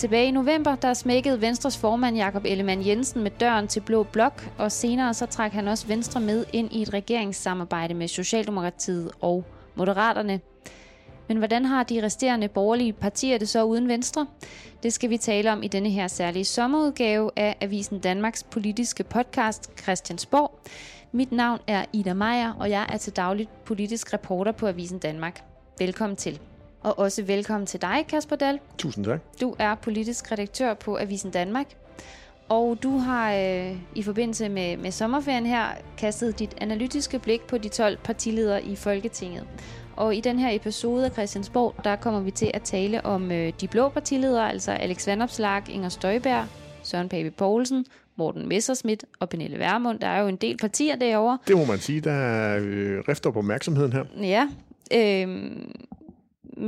Tilbage i november, der smækkede Venstres formand Jakob Ellemann Jensen med døren til Blå Blok, og senere så trak han også Venstre med ind i et regeringssamarbejde med Socialdemokratiet og Moderaterne. Men hvordan har de resterende borgerlige partier det så uden Venstre? Det skal vi tale om i denne her særlige sommerudgave af Avisen Danmarks politiske podcast Christiansborg. Mit navn er Ida Meier, og jeg er til dagligt politisk reporter på Avisen Danmark. Velkommen til. Og også velkommen til dig, Kasper Dahl. Tusind tak. Du er politisk redaktør på Avisen Danmark. Og du har øh, i forbindelse med, med sommerferien her kastet dit analytiske blik på de 12 partiledere i Folketinget. Og i den her episode af Christiansborg, der kommer vi til at tale om øh, de blå partiledere, altså Alex Vandopslag, Inger Støjberg, Søren Pape Poulsen, Morten Messerschmidt og Pernille Vermund. Der er jo en del partier derovre. Det må man sige, der er øh, rift op opmærksomheden her. Ja, øh,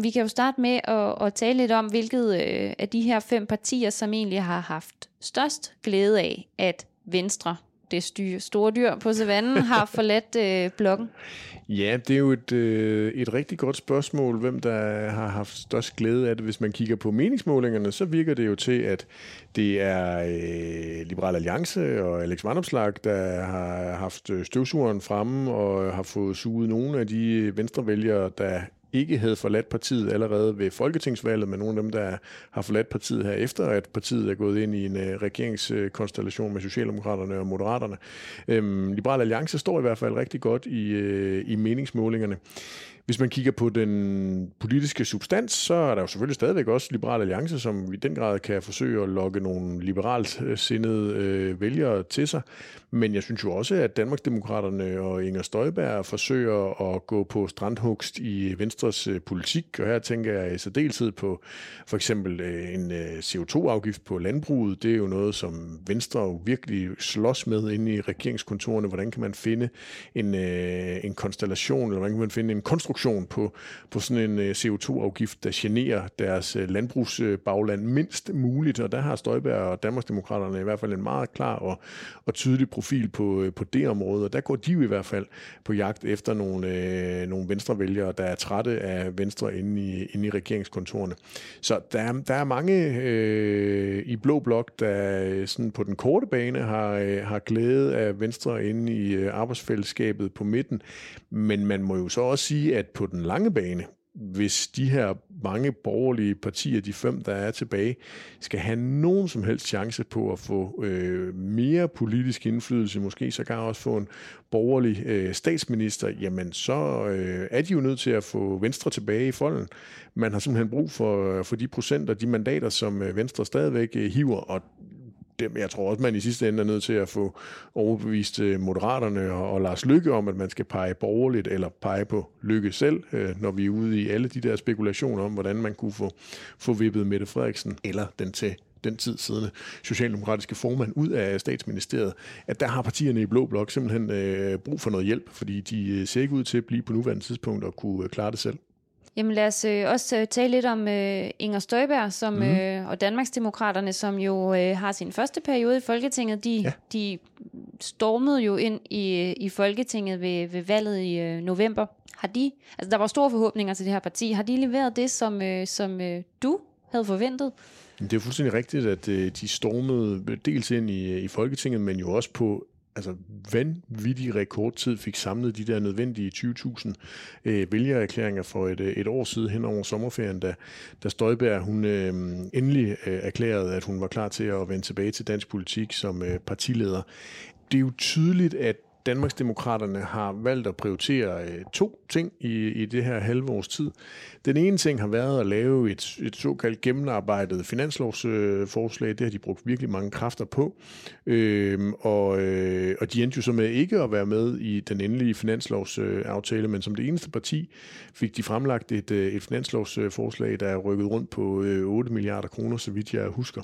vi kan jo starte med at, at tale lidt om, hvilket øh, af de her fem partier, som egentlig har haft størst glæde af, at Venstre, det styr, store dyr på savannen, har forladt øh, blokken. Ja, det er jo et, øh, et rigtig godt spørgsmål, hvem der har haft størst glæde af det. Hvis man kigger på meningsmålingerne, så virker det jo til, at det er øh, Liberal Alliance og Alex Vandopslag, der har haft støvsugeren fremme og har fået suget nogle af de venstrevælgere, der ikke havde forladt partiet allerede ved folketingsvalget, men nogle af dem, der har forladt partiet her efter, at partiet er gået ind i en øh, regeringskonstellation med Socialdemokraterne og Moderaterne. Øhm, Liberal Alliance står i hvert fald rigtig godt i, øh, i meningsmålingerne. Hvis man kigger på den politiske substans, så er der jo selvfølgelig stadigvæk også Liberal Alliance, som i den grad kan forsøge at lokke nogle liberalt øh, sindede øh, vælgere til sig. Men jeg synes jo også, at Danmarksdemokraterne og Inger Støjberg forsøger at gå på strandhugst i Venstres øh, politik, og her tænker jeg i særdeleshed på for eksempel øh, en øh, CO2-afgift på landbruget. Det er jo noget, som Venstre jo virkelig slås med inde i regeringskontorene. Hvordan kan man finde en, øh, en konstellation, eller hvordan kan man finde en konstruktion konstruktion på, på sådan en øh, CO2-afgift, der generer deres øh, landbrugsbagland mindst muligt, og der har Støjberg og Danmarksdemokraterne i hvert fald en meget klar og, og tydelig profil på, øh, på det område, og der går de jo i hvert fald på jagt efter nogle, øh, nogle venstrevælgere, der er trætte af Venstre inde i, inde i regeringskontorene. Så der der er mange øh, i Blå Blok, der sådan på den korte bane har, øh, har glæde af Venstre inde i arbejdsfællesskabet på midten, men man må jo så også sige, at på den lange bane, hvis de her mange borgerlige partier, de fem, der er tilbage, skal have nogen som helst chance på at få øh, mere politisk indflydelse, måske så kan også få en borgerlig øh, statsminister, jamen så øh, er de jo nødt til at få Venstre tilbage i folden. Man har simpelthen brug for, øh, for de procenter, de mandater, som øh, Venstre stadigvæk øh, hiver, og det, jeg tror også, man i sidste ende er nødt til at få overbevist øh, Moderaterne og, og Lars Lykke om, at man skal pege borgerligt eller pege på Lykke selv, øh, når vi er ude i alle de der spekulationer om, hvordan man kunne få, få vippet Mette Frederiksen eller den til den tid siddende socialdemokratiske formand ud af statsministeriet, at der har partierne i Blå Blok simpelthen øh, brug for noget hjælp, fordi de øh, ser ikke ud til at blive på nuværende tidspunkt og kunne øh, klare det selv. Jamen lad os øh, også øh, tale lidt om øh, Inger Støjberg som, mm. øh, og Danmarksdemokraterne, som jo øh, har sin første periode i Folketinget. De, ja. de stormede jo ind i, i Folketinget ved, ved valget i øh, november. Har de, altså der var store forhåbninger til det her parti. Har de leveret det, som, øh, som øh, du havde forventet? Det er fuldstændig rigtigt, at øh, de stormede dels ind i, i Folketinget, men jo også på altså vanvittig rekordtid fik samlet de der nødvendige 20.000 øh, vælgererklæringer for et, øh, et år siden hen over sommerferien, da, da Støjberg hun øh, endelig øh, erklærede, at hun var klar til at vende tilbage til dansk politik som øh, partileder. Det er jo tydeligt, at Danmarksdemokraterne har valgt at prioritere øh, to ting i, i det her halve års tid. Den ene ting har været at lave et, et såkaldt gennemarbejdet finanslovsforslag. Øh, det har de brugt virkelig mange kræfter på. Øhm, og, øh, og de endte jo så med ikke at være med i den endelige finanslovsaftale, men som det eneste parti fik de fremlagt et, øh, et finanslovsforslag, der er rykket rundt på øh, 8 milliarder kroner, så vidt jeg husker.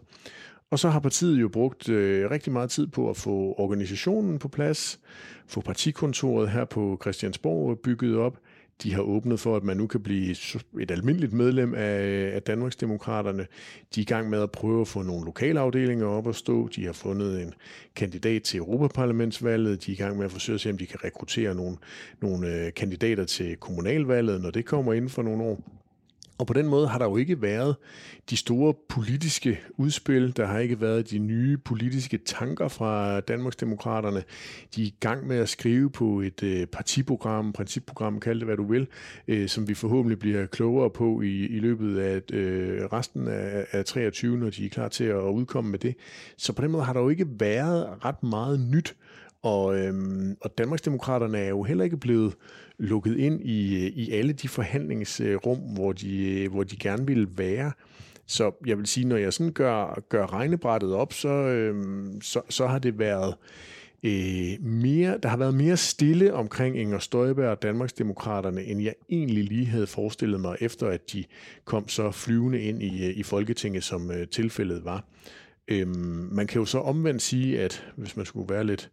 Og så har partiet jo brugt øh, rigtig meget tid på at få organisationen på plads, få partikontoret her på Christiansborg bygget op. De har åbnet for, at man nu kan blive et almindeligt medlem af, af Danmarksdemokraterne. De er i gang med at prøve at få nogle lokalafdelinger op at stå. De har fundet en kandidat til Europaparlamentsvalget. De er i gang med at forsøge at se, om de kan rekruttere nogle, nogle øh, kandidater til kommunalvalget, når det kommer inden for nogle år. Og på den måde har der jo ikke været de store politiske udspil, der har ikke været de nye politiske tanker fra Danmarksdemokraterne. De er i gang med at skrive på et øh, partiprogram, principprogram, kald det hvad du vil, øh, som vi forhåbentlig bliver klogere på i, i løbet af øh, resten af, af 23, når de er klar til at udkomme med det. Så på den måde har der jo ikke været ret meget nyt. Og, øhm, og Danmarksdemokraterne er jo heller ikke blevet lukket ind i, øh, i alle de forhandlingsrum, hvor de, øh, hvor de gerne ville være. Så jeg vil sige, når jeg sådan gør, gør regnebrættet op, så, øhm, så, så har det været øh, mere, der har været mere stille omkring Inger Støjberg og Danmarksdemokraterne, end jeg egentlig lige havde forestillet mig, efter at de kom så flyvende ind i, øh, i Folketinget, som øh, tilfældet var. Øhm, man kan jo så omvendt sige, at hvis man skulle være lidt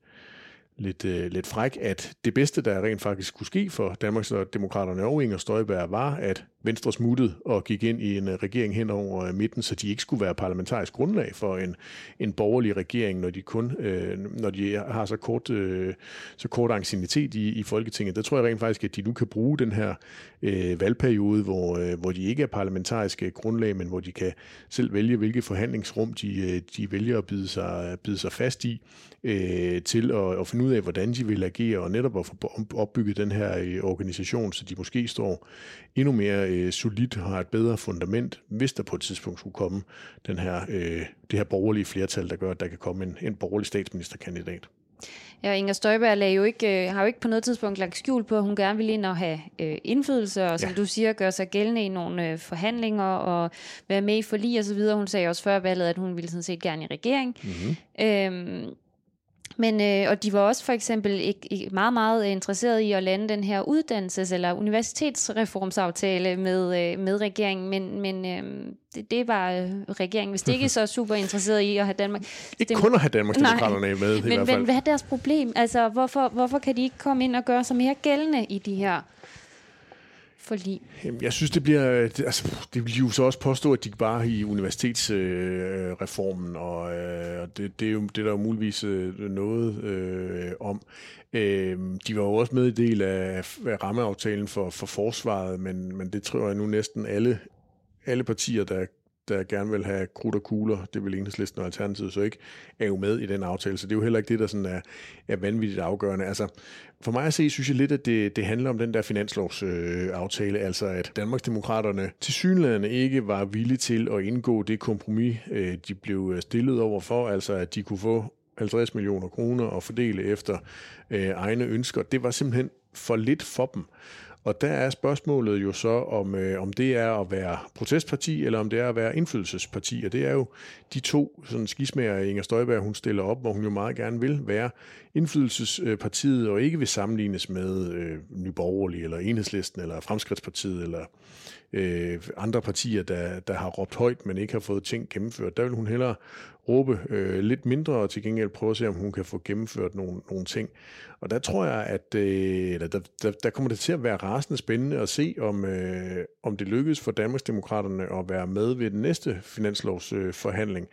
lidt, øh, lidt fræk, at det bedste, der rent faktisk kunne ske for Danmarks og Demokraterne og Inger Støjberg, var, at Venstre smuttede og gik ind i en øh, regering hen over øh, midten, så de ikke skulle være parlamentarisk grundlag for en, en borgerlig regering, når de kun øh, når de har så kort, øh, så kort angstinitet i, i Folketinget. Der tror jeg rent faktisk, at de nu kan bruge den her øh, valgperiode, hvor, øh, hvor de ikke er parlamentariske grundlag, men hvor de kan selv vælge, hvilke forhandlingsrum de, øh, de vælger at bide sig, bide sig fast i, øh, til at, at finde ud af, hvordan de vil agere, og netop at få opbygget den her øh, organisation, så de måske står endnu mere øh, solidt og har et bedre fundament, hvis der på et tidspunkt skulle komme den her, øh, det her borgerlige flertal, der gør, at der kan komme en, en borgerlig statsministerkandidat. Ja, Inger Støjberg lagde jo ikke, øh, har jo ikke på noget tidspunkt lagt skjul på, at hun gerne vil ind og have øh, indflydelse, og som ja. du siger, gøre sig gældende i nogle øh, forhandlinger og være med i forlig og så videre. Hun sagde også før valget, at hun ville sådan set gerne i regering. Mm-hmm. Øhm, men, øh, og de var også for eksempel ikke, ikke meget, meget interesseret i at lande den her uddannelses- eller universitetsreformsaftale med, øh, med regeringen, men, men øh, det, det var øh, regeringen vist ikke så super interesseret i at have Danmark. Ikke det, kun at have Demokraterne med men, i hvert fald. Men hvad er deres problem? Altså, hvorfor, hvorfor kan de ikke komme ind og gøre sig mere gældende i de her forlig? Jeg synes, det bliver... Altså, det vil jo så også påstå, at de bare i universitetsreformen, øh, og øh, det, det, er jo, det er der jo muligvis øh, noget øh, om. Øh, de var jo også med i del af, af rammeaftalen for, for forsvaret, men, men det tror jeg nu næsten alle, alle partier, der der gerne vil have krudt og kugler, det vil enhedslisten og Alternativet så ikke, er jo med i den aftale. Så det er jo heller ikke det, der sådan er, er vanvittigt afgørende. Altså, for mig at se, synes jeg lidt, at det, det handler om den der finanslovsaftale, øh, altså at Danmarksdemokraterne til synligheden ikke var villige til at indgå det kompromis, øh, de blev øh, stillet over for, altså at de kunne få 50 millioner kroner og fordele efter øh, egne ønsker. Det var simpelthen for lidt for dem. Og der er spørgsmålet jo så, om, øh, om det er at være protestparti, eller om det er at være indflydelsesparti. Og det er jo de to sådan skismager, Inger Støjberg hun stiller op, hvor hun jo meget gerne vil være indflydelsespartiet, og ikke vil sammenlignes med øh, Nyborgerlig, eller Enhedslisten, eller Fremskridtspartiet, eller øh, andre partier, der, der har råbt højt, men ikke har fået ting gennemført. Der vil hun hellere råbe øh, lidt mindre, og til gengæld prøve at se, om hun kan få gennemført nogle, nogle ting. Og der tror jeg, at øh, der, der, der kommer det til at være rasende spændende at se, om, øh, om det lykkes for Danmarksdemokraterne at være med ved den næste finanslovsforhandling,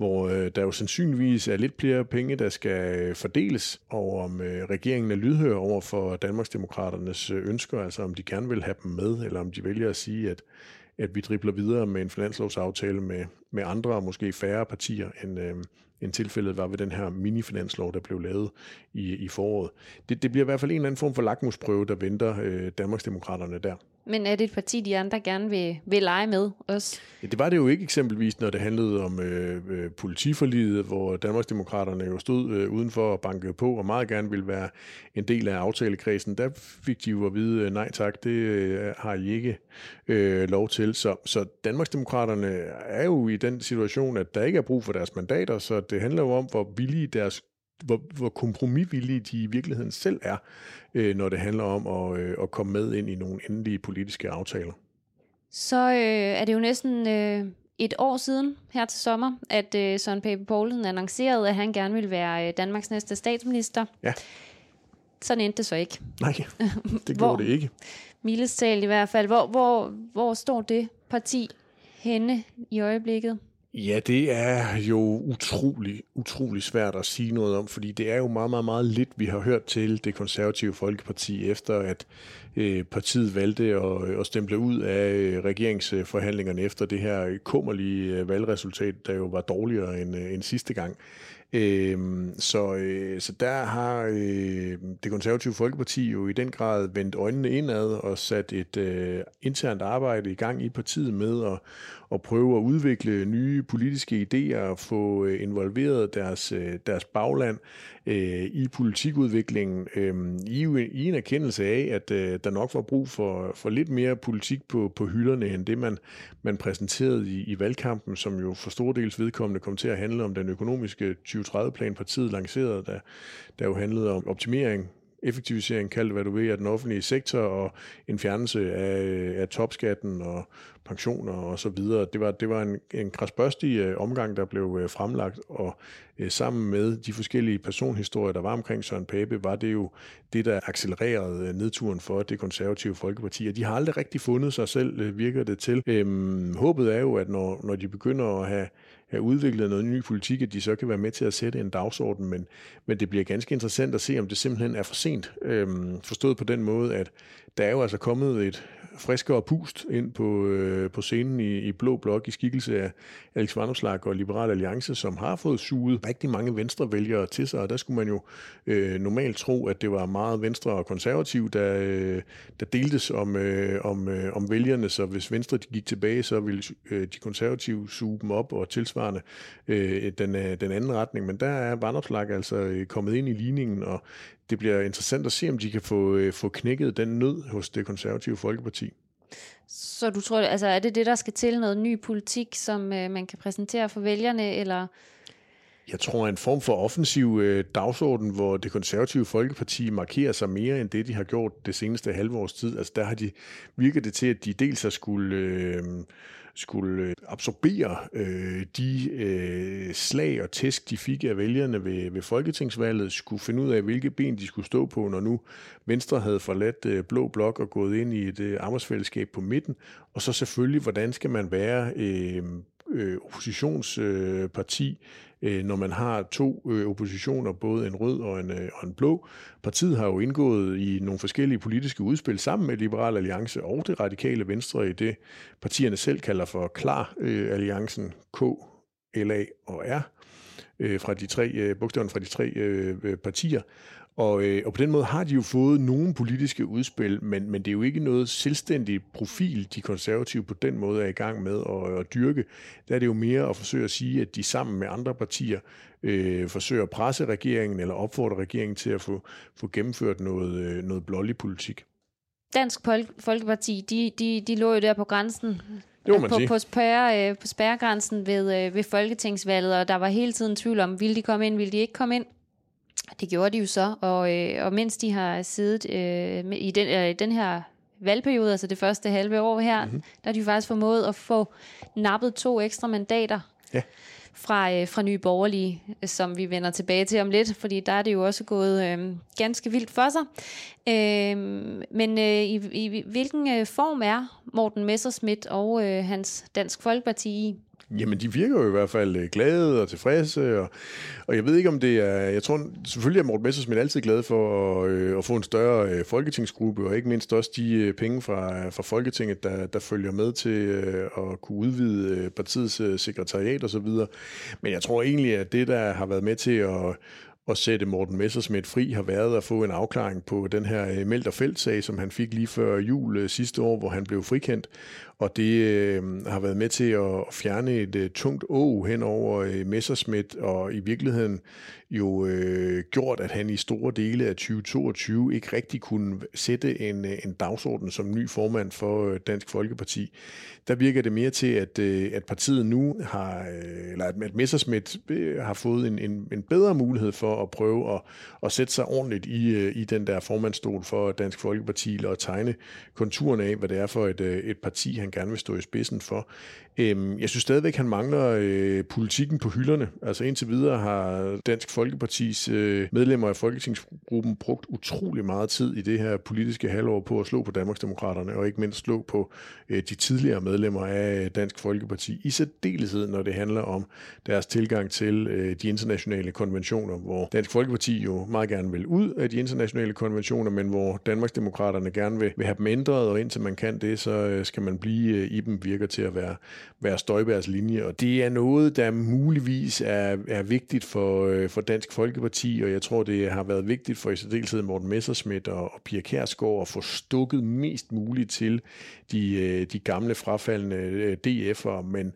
hvor øh, der jo sandsynligvis er lidt flere penge, der skal øh, fordeles, og om øh, regeringen er lydhør over for Danmarksdemokraternes øh, ønsker, altså om de gerne vil have dem med, eller om de vælger at sige, at at vi dribler videre med en finanslovsaftale med, med andre og måske færre partier, end, øh, end tilfældet var ved den her mini-finanslov, der blev lavet i, i foråret. Det, det bliver i hvert fald en eller anden form for lakmusprøve, der venter øh, Danmarksdemokraterne der. Men er det et parti, de andre gerne vil, vil lege med også? Ja, det var det jo ikke eksempelvis, når det handlede om øh, øh, politiforliget, hvor Danmarksdemokraterne jo stod øh, udenfor og bankede på og meget gerne ville være en del af aftalekredsen. Der fik de jo at vide, øh, nej tak, det øh, har I ikke øh, lov til. Så, så Danmarksdemokraterne er jo i den situation, at der ikke er brug for deres mandater, så det handler jo om, hvor villige deres hvor, hvor kompromisvillige de i virkeligheden selv er, øh, når det handler om at, øh, at komme med ind i nogle endelige politiske aftaler. Så øh, er det jo næsten øh, et år siden her til sommer, at øh, Søren Pape Poulsen annoncerede, at han gerne ville være øh, Danmarks næste statsminister. Ja. Sådan endte det så ikke. Nej, det gjorde det ikke. Mildes i hvert fald. Hvor, hvor, hvor står det parti henne i øjeblikket? Ja, det er jo utrolig, utrolig svært at sige noget om, fordi det er jo meget, meget, meget lidt, vi har hørt til det konservative Folkeparti, efter at øh, partiet valgte at, at stemple ud af øh, regeringsforhandlingerne efter det her kummerlige øh, valgresultat, der jo var dårligere end, øh, end sidste gang. Øh, så, øh, så der har øh, det konservative Folkeparti jo i den grad vendt øjnene indad og sat et øh, internt arbejde i gang i partiet med at, at prøve at udvikle nye politiske idéer og få øh, involveret deres, øh, deres bagland øh, i politikudviklingen. Øh, i, i en erkendelse af, at øh, der nok var brug for, for lidt mere politik på, på hylderne end det, man, man præsenterede i, i valgkampen, som jo for stor dels vedkommende kom til at handle om den økonomiske 2030-plan, partiet lancerede, der, der jo handlede om optimering effektivisering, kald det hvad du vil, af den offentlige sektor, og en fjernelse af, af topskatten og pensioner og så videre. Det var, det var en, en krasbørstig øh, omgang, der blev øh, fremlagt, og øh, sammen med de forskellige personhistorier, der var omkring Søren Pape, var det jo det, der accelererede øh, nedturen for det konservative Folkeparti, og de har aldrig rigtig fundet sig selv, øh, virker det til. Øhm, håbet er jo, at når, når de begynder at have have udviklet noget ny politik, at de så kan være med til at sætte en dagsorden, men, men det bliver ganske interessant at se, om det simpelthen er for sent. Øhm, forstået på den måde, at der er jo altså kommet et friskere pust ind på, øh, på scenen i, i Blå Blok i skikkelse af Alex Vanderslag og Liberal Alliance, som har fået suget rigtig mange venstre vælgere til sig, og der skulle man jo øh, normalt tro, at det var meget venstre og konservativ, der, øh, der deltes om, øh, om, øh, om vælgerne, så hvis venstre de gik tilbage, så ville øh, de konservative suge dem op og tilsvarende øh, den, øh, den anden retning, men der er Vanderslag altså øh, kommet ind i ligningen, og det bliver interessant at se, om de kan få, øh, få knækket den nød hos det konservative Folkeparti. Så du tror, altså er det det, der skal til, noget ny politik, som øh, man kan præsentere for vælgerne, eller... Jeg tror, en form for offensiv øh, dagsorden, hvor det konservative Folkeparti markerer sig mere end det, de har gjort det seneste halve års tid. Altså der har de virket det til, at de dels har skulle øh, skulle øh, absorbere øh, de øh, slag og tæsk, de fik af vælgerne ved, ved folketingsvalget, skulle finde ud af, hvilke ben de skulle stå på, når nu Venstre havde forladt øh, Blå Blok og gået ind i et øh, arbejdsfællesskab på midten, og så selvfølgelig, hvordan skal man være øh, øh, oppositionsparti, øh, når man har to øh, oppositioner, både en rød og en, øh, og en blå. Partiet har jo indgået i nogle forskellige politiske udspil sammen med Liberal Alliance og det radikale venstre i det, partierne selv kalder for Klar-alliancen øh, K, LA og R øh, fra de tre øh, bogstaverne fra de tre øh, øh partier. Og, øh, og på den måde har de jo fået nogle politiske udspil, men, men det er jo ikke noget selvstændig profil, de konservative på den måde er i gang med at, at dyrke. Der er det jo mere at forsøge at sige, at de sammen med andre partier øh, forsøger at presse regeringen eller opfordre regeringen til at få, få gennemført noget, øh, noget blålig politik. Dansk Folkeparti, de, de, de lå jo der på grænsen det må man på, sige. På, spærre, øh, på spærregrænsen ved, øh, ved folketingsvalget, og der var hele tiden tvivl om, ville de komme ind, ville de ikke komme ind. Det gjorde de jo så, og, øh, og mens de har siddet øh, i den, øh, den her valgperiode, altså det første halve år her, mm-hmm. der har de faktisk formået at få nappet to ekstra mandater. Ja fra, øh, fra Nye Borgerlige, som vi vender tilbage til om lidt, fordi der er det jo også gået øh, ganske vildt for sig. Øh, men øh, i, i hvilken øh, form er Morten Messerschmidt og øh, hans Dansk Folkeparti i? Jamen, de virker jo i hvert fald øh, glade og tilfredse, og, og jeg ved ikke, om det er... Jeg tror selvfølgelig at Morten Messersmith altid glad for at, øh, at få en større øh, folketingsgruppe, og ikke mindst også de øh, penge fra, fra Folketinget, der, der følger med til øh, at kunne udvide øh, partiets øh, sekretariat osv. Men jeg tror egentlig, at det, der har været med til at at sætte Morten Messersmith fri har været at få en afklaring på den her øh, Meldt og Felt-sag, som han fik lige før jul øh, sidste år, hvor han blev frikendt. Og det øh, har været med til at fjerne et øh, tungt å hen over øh, Messersmith, og i virkeligheden jo øh, gjort, at han i store dele af 2022 ikke rigtig kunne sætte en, øh, en dagsorden som ny formand for øh, Dansk Folkeparti. Der virker det mere til, at, øh, at partiet nu har, øh, eller at Messersmith øh, har fået en, en, en bedre mulighed for at prøve at, at sætte sig ordentligt i, øh, i den der formandstol for Dansk Folkeparti, og tegne konturen af, hvad det er for et, øh, et parti, han gerne vil stå i spidsen for. Øhm, jeg synes stadigvæk, han mangler øh, politikken på hylderne. Altså indtil videre har Dansk Folkepartis øh, medlemmer af Folketingsgruppen brugt utrolig meget tid i det her politiske halvår på at slå på Danmarksdemokraterne, og ikke mindst slå på øh, de tidligere medlemmer af Dansk Folkeparti, i særdeleshed når det handler om deres tilgang til øh, de internationale konventioner, hvor Dansk Folkeparti jo meget gerne vil ud af de internationale konventioner, men hvor Danmarksdemokraterne gerne vil, vil have dem ændret, og indtil man kan det, så øh, skal man blive øh, i dem, virker til at være, være Støjbergs linje, og det er noget, der muligvis er, er vigtigt for, øh, for Dansk Folkeparti, og jeg tror, det har været vigtigt for i særdeleshed Morten Messerschmidt og, og Pia Kærsgaard at få stukket mest muligt til de, øh, de gamle frafaldende øh, DF'er, men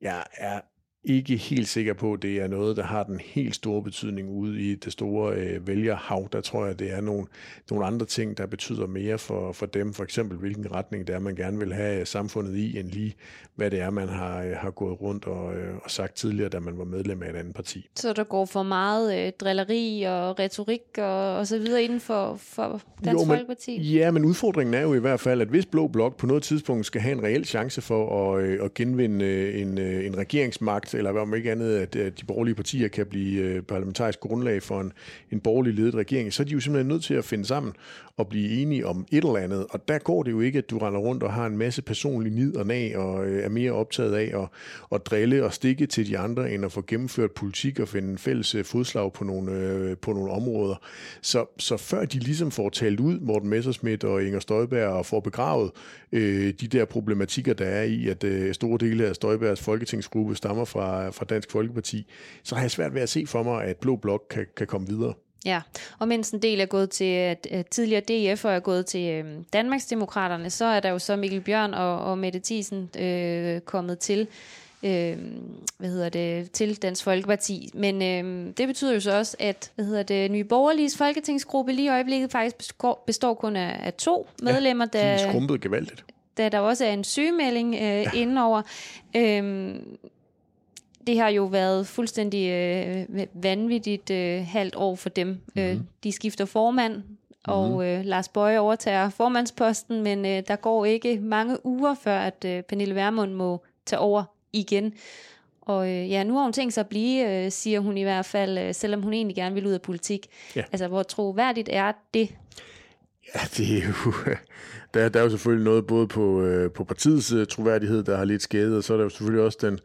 jeg er ikke helt sikker på, at det er noget, der har den helt store betydning ude i det store øh, vælgerhav. Der tror jeg, det er nogle, nogle andre ting, der betyder mere for, for dem. For eksempel, hvilken retning det er, man gerne vil have samfundet i, end lige hvad det er, man har, øh, har gået rundt og, øh, og sagt tidligere, da man var medlem af et andet parti. Så der går for meget øh, drilleri og retorik og, og så videre inden for, for Dansk jo, men, Folkeparti? Ja, men udfordringen er jo i hvert fald, at hvis Blå Blok på noget tidspunkt skal have en reel chance for at, øh, at genvinde øh, en, øh, en regeringsmagt, magt, eller om ikke andet, at, de borgerlige partier kan blive øh, parlamentarisk grundlag for en, en borgerlig ledet regering, så er de jo simpelthen nødt til at finde sammen og blive enige om et eller andet. Og der går det jo ikke, at du render rundt og har en masse personlig nid og nag, og øh, er mere optaget af at, at drille og stikke til de andre, end at få gennemført politik og finde fælles øh, fodslag på nogle, øh, på nogle områder. Så, så før de ligesom får talt ud, Morten Messerschmidt og Inger Støjberg, og får begravet øh, de der problematikker, der er i, at øh, store dele af Støjbergs folketingsgruppe stammer fra, fra Dansk Folkeparti, så har jeg svært ved at se for mig, at Blå Blok kan, kan komme videre. Ja, og mens en del er gået til, at tidligere DF er gået til øh, Danmarksdemokraterne, så er der jo så Mikkel Bjørn og, og Mette Thiesen øh, kommet til øh, hvad hedder det, til Dansk Folkeparti. Men øh, det betyder jo så også, at hvad hedder det, Nye Borgerliges folketingsgruppe lige i øjeblikket faktisk består, består kun af, af to medlemmer. Ja, de er skrumpet gevaldigt. Da der også er en sygemelding øh, ja. indenover. Øh, det har jo været fuldstændig øh, vanvittigt øh, halvt år for dem. Mm-hmm. Øh, mhm. de skifter formand, mm-hmm. og øh, Lars Bøje overtager formandsposten, men øh, der går ikke mange uger før, at øh, Pernille Vermund må tage over igen. Og øh, ja, nu har hun tænkt sig at blive, øh, siger hun i hvert fald, øh, selvom hun egentlig gerne vil ud af politik. Ja. Altså, hvor troværdigt er det? Ja, det er jo... Der, der er jo selvfølgelig noget både på, øh, på partiets øh, troværdighed, der har lidt skade, og så er der jo selvfølgelig også den,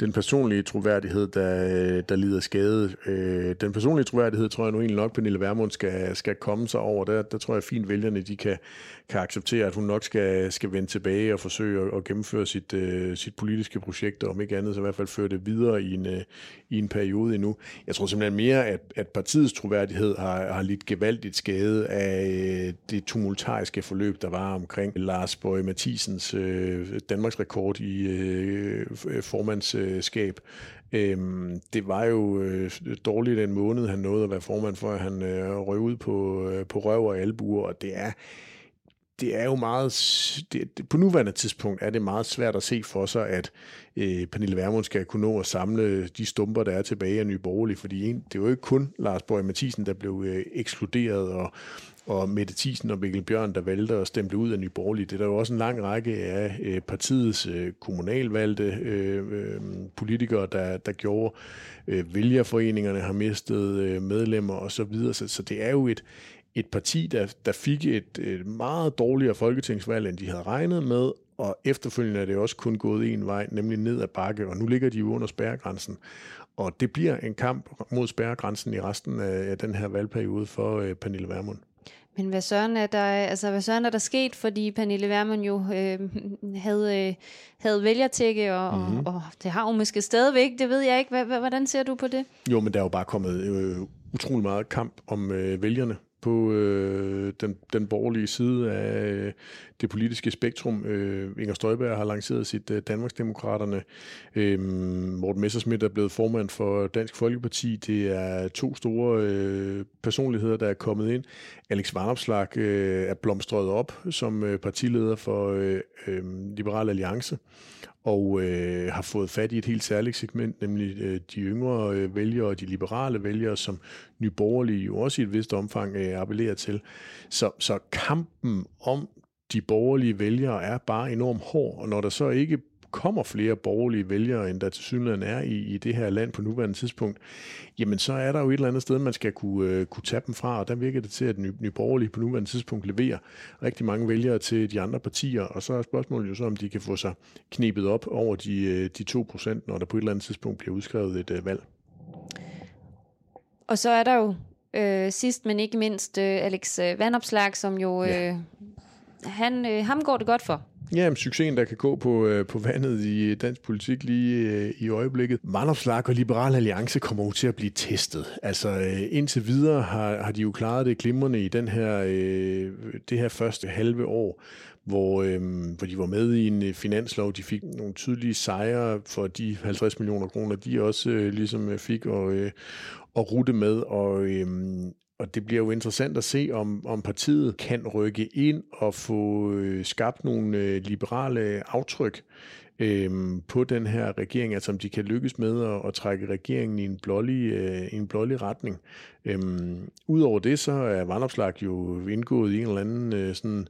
den personlige troværdighed, der, øh, der lider skade. Øh, den personlige troværdighed tror jeg nu egentlig nok, Pernille Vermund skal, skal komme sig over. Der, der tror jeg fint, vælgerne de kan, kan acceptere, at hun nok skal, skal vende tilbage og forsøge at, at gennemføre sit, øh, sit politiske projekt, og om ikke andet, så i hvert fald føre det videre i en, øh, i en periode endnu. Jeg tror simpelthen mere, at, at partiets troværdighed har, har lidt gevaldigt skade af øh, det tumultariske forløb, der var omkring Lars Bøge Mathisens øh, Danmarks rekord i øh, formandskab. Øhm, det var jo øh, dårligt den måned, han nåede at være formand for, at han øh, røg ud på, øh, på røv og albuer, og det er, det er jo meget, det, det, på nuværende tidspunkt er det meget svært at se for sig, at øh, Pernille Vermund skal kunne nå at samle de stumper, der er tilbage af Nye Borgerlige, fordi en, det er jo ikke kun Lars Borg Mathisen, der blev øh, ekskluderet, og, og Mette Thiesen og Mikkel Bjørn, der valgte at stemme ud af Nye Borgerlige. Det er der jo også en lang række af øh, partiets øh, kommunalvalgte øh, øh, politikere, der, der gjorde. Øh, vælgerforeningerne har mistet øh, medlemmer osv., så, videre. så, så det er jo et, et parti, der, der fik et, et meget dårligere folketingsvalg, end de havde regnet med, og efterfølgende er det også kun gået en vej, nemlig ned ad bakke, og nu ligger de jo under spærregrænsen. Og det bliver en kamp mod spærregrænsen i resten af den her valgperiode for øh, Pernille Vermund. Men hvad søren er der, altså, hvad søren er der sket, fordi Pernille Vermund jo øh, havde, øh, havde vælgertække, og, mm-hmm. og, og det har hun måske stadigvæk, det ved jeg ikke. Hvordan ser du på det? Jo, men der er jo bare kommet øh, utrolig meget kamp om øh, vælgerne på øh, den, den borgerlige side af det politiske spektrum. Øh, Inger Støjberg har lanceret sit øh, Danmarksdemokraterne. Øh, Morten Messersmith er blevet formand for Dansk Folkeparti. Det er to store øh, personligheder, der er kommet ind. Alex Varnopslag øh, er blomstret op som øh, partileder for øh, øh, Liberal Alliance og øh, har fået fat i et helt særligt segment, nemlig øh, de yngre øh, vælgere og de liberale vælgere, som nyborgerlige jo også i et vist omfang øh, appellerer til. Så, så kampen om de borgerlige vælgere er bare enormt hård, og når der så ikke kommer flere borgerlige vælgere, end der til synligheden er i, i det her land på nuværende tidspunkt, jamen så er der jo et eller andet sted, man skal kunne, øh, kunne tage dem fra, og der virker det til, at Nye, Nye Borgerlige på nuværende tidspunkt leverer rigtig mange vælgere til de andre partier, og så er spørgsmålet jo så, om de kan få sig knibet op over de, øh, de 2 procent, når der på et eller andet tidspunkt bliver udskrevet et øh, valg. Og så er der jo øh, sidst, men ikke mindst, øh, Alex øh, Vandopslag, som jo... Øh, ja han, øh, ham går det godt for. Ja, men succesen, der kan gå på, øh, på vandet i øh, dansk politik lige øh, i øjeblikket. Vandopslag og Liberal Alliance kommer jo til at blive testet. Altså øh, indtil videre har, har de jo klaret det glimrende i den her, øh, det her første halve år, hvor, øh, hvor de var med i en øh, finanslov. De fik nogle tydelige sejre for de 50 millioner kroner, de også øh, ligesom øh, fik og, øh, at rute med. Og, øh, og det bliver jo interessant at se, om, om partiet kan rykke ind og få øh, skabt nogle øh, liberale aftryk øh, på den her regering, altså om de kan lykkes med at, at trække regeringen i en blålig, øh, en blålig retning. Øhm, Udover det, så er Vandopslag jo indgået i en eller anden øh, sådan,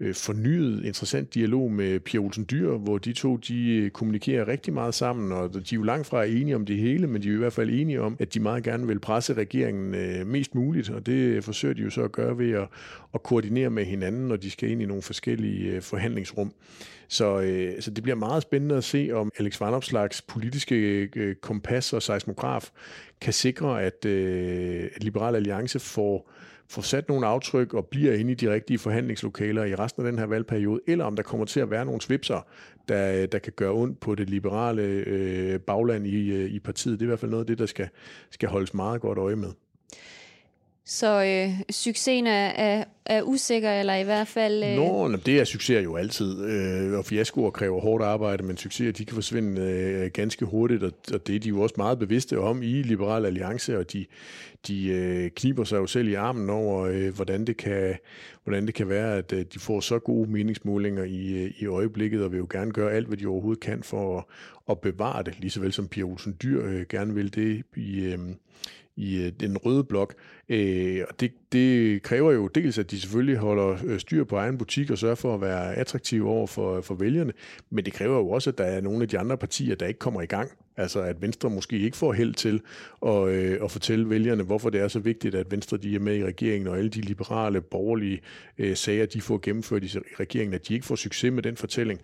øh, fornyet, interessant dialog med Pia Olsen Dyr, hvor de to de øh, kommunikerer rigtig meget sammen, og de er jo langt fra enige om det hele, men de er i hvert fald enige om, at de meget gerne vil presse regeringen øh, mest muligt, og det forsøger de jo så at gøre ved at, at koordinere med hinanden, når de skal ind i nogle forskellige øh, forhandlingsrum. Så, øh, så det bliver meget spændende at se, om Alex Vanopslags politiske øh, kompas og seismograf kan sikre, at, øh, at Liberal Alliance får, får sat nogle aftryk og bliver inde i de rigtige forhandlingslokaler i resten af den her valgperiode, eller om der kommer til at være nogle svipser, der, der kan gøre ondt på det liberale øh, bagland i, øh, i partiet. Det er i hvert fald noget af det, der skal, skal holdes meget godt øje med. Så øh, succesen er, er, usikker, eller i hvert fald... Øh... Nå, det er succeser jo altid, øh, og fiaskoer kræver hårdt arbejde, men succeser de kan forsvinde øh, ganske hurtigt, og, og det er de jo også meget bevidste om i Liberal Alliance, og de, de øh, kniber sig jo selv i armen over, øh, hvordan, det kan, hvordan det kan være, at øh, de får så gode meningsmålinger i, øh, i øjeblikket, og vil jo gerne gøre alt, hvad de overhovedet kan for at, at bevare det, lige så vel som Pia Olsen Dyr øh, gerne vil det i... Øh, i øh, den røde blok. Øh, og det, det kræver jo dels, at de selvfølgelig holder øh, styr på egen butik og sørger for at være attraktive over for, for vælgerne, men det kræver jo også, at der er nogle af de andre partier, der ikke kommer i gang. Altså at Venstre måske ikke får held til at, øh, at fortælle vælgerne, hvorfor det er så vigtigt, at Venstre de er med i regeringen, og alle de liberale, borgerlige øh, sager, de får gennemført i regeringen, at de ikke får succes med den fortælling.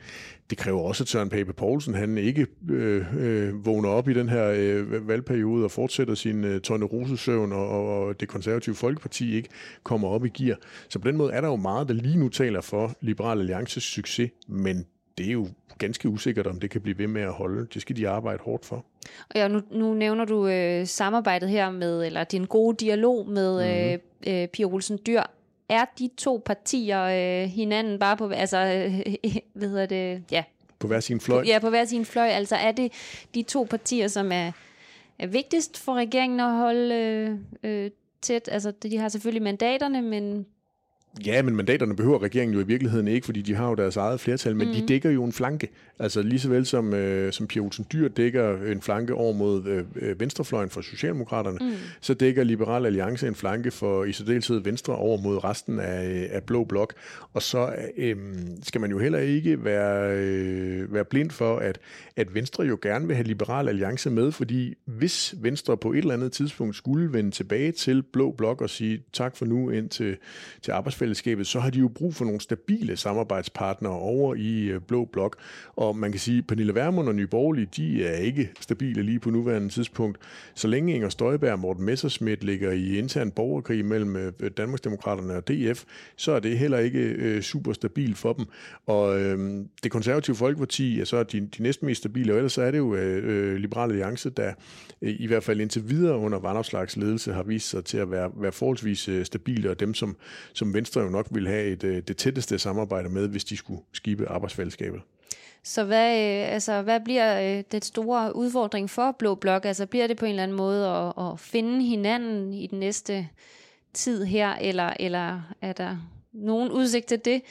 Det kræver også, at Søren Pape Poulsen han ikke øh, øh, vågner op i den her øh, valgperiode og fortsætter sin øh, Rosesøvn, og, og, og det konservative Folkeparti ikke kommer op i gear. Så på den måde er der jo meget, der lige nu taler for Liberal Alliances succes, men det er jo ganske usikkert, om det kan blive ved med at holde. Det skal de arbejde hårdt for. Og ja, nu, nu nævner du øh, samarbejdet her med, eller din gode dialog med mm-hmm. øh, øh, Pia Olsen Dyr. Er de to partier øh, hinanden bare på, altså, øh, hvad hedder det, ja. På hver sin fløj? Ja, på hver sin fløj. Altså er det de to partier, som er, er vigtigst for regeringen at holde øh, øh, tæt? Altså, de har selvfølgelig mandaterne, men Ja, men mandaterne behøver regeringen jo i virkeligheden ikke, fordi de har jo deres eget flertal, men mm. de dækker jo en flanke. Altså lige så vel som, øh, som Pia Olsen Dyr dækker en flanke over mod øh, øh, venstrefløjen for Socialdemokraterne, mm. så dækker Liberal Alliance en flanke for i særdeleshed Venstre over mod resten af, af Blå Blok. Og så øh, skal man jo heller ikke være, øh, være blind for, at, at Venstre jo gerne vil have Liberal Alliance med, fordi hvis Venstre på et eller andet tidspunkt skulle vende tilbage til Blå Blok og sige tak for nu ind til, til rigsfællesskabet, så har de jo brug for nogle stabile samarbejdspartnere over i øh, Blå Blok. Og man kan sige, at Pernille Vermund og Nye Borgerlige, de er ikke stabile lige på nuværende tidspunkt. Så længe Inger Støjberg og Morten Messerschmidt ligger i intern borgerkrig mellem øh, øh, Danmarksdemokraterne og DF, så er det heller ikke øh, super stabilt for dem. Og øh, det konservative Folkeparti er så de, de næsten mest stabile, og ellers så er det jo øh, Liberale Alliance, der øh, i hvert fald indtil videre under Vandopslags ledelse har vist sig til at være, være forholdsvis øh, stabile, og dem, som, som Venstre jo nok vil have et, øh, det tætteste samarbejde med, hvis de skulle skibe arbejdsfællesskabet. Så hvad, øh, altså, hvad bliver øh, den store udfordring for Blå Blok? Altså bliver det på en eller anden måde at, at finde hinanden i den næste tid her, eller, eller er der nogen udsigt til det?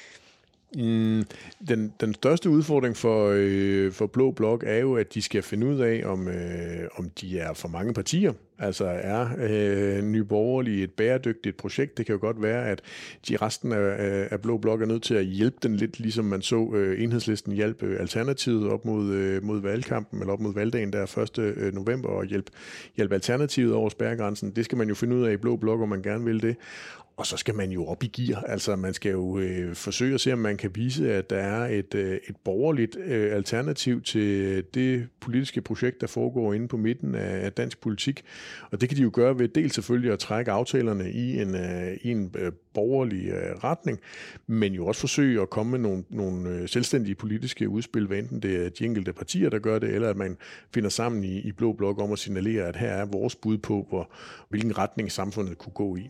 Mm, den, den største udfordring for, øh, for Blå Blok er jo, at de skal finde ud af, om, øh, om de er for mange partier. Altså er øh, Nye Borgerlige et bæredygtigt projekt? Det kan jo godt være, at de resten af, af Blå Blok er nødt til at hjælpe den lidt, ligesom man så øh, enhedslisten hjælpe øh, Alternativet op mod, øh, mod valgkampen, eller op mod valgdagen der 1. Øh, november, og hjælpe, hjælpe Alternativet over spærregrænsen. Det skal man jo finde ud af i Blå Blok, om man gerne vil det. Og så skal man jo op i gear. Altså man skal jo øh, forsøge at se, om man kan vise, at der er et, øh, et borgerligt øh, alternativ til det politiske projekt, der foregår inde på midten af, af dansk politik. Og det kan de jo gøre ved dels selvfølgelig at trække aftalerne i en, øh, i en øh, borgerlig øh, retning, men jo også forsøge at komme med nogle, nogle øh, selvstændige politiske udspil, hvad enten det er de enkelte partier, der gør det, eller at man finder sammen i, i Blå Blok om at signalere, at her er vores bud på, hvor, hvilken retning samfundet kunne gå i.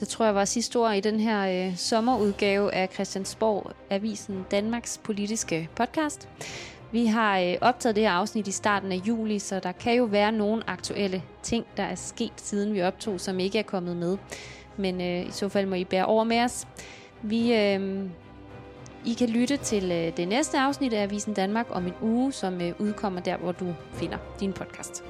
Det tror jeg var sidste ord i den her øh, sommerudgave af Christiansborg Avisen Danmarks politiske podcast. Vi har øh, optaget det her afsnit i starten af juli, så der kan jo være nogle aktuelle ting, der er sket siden vi optog, som ikke er kommet med. Men øh, i så fald må I bære over med os. Vi, øh, I kan lytte til øh, det næste afsnit af Avisen Danmark om en uge, som øh, udkommer der, hvor du finder din podcast.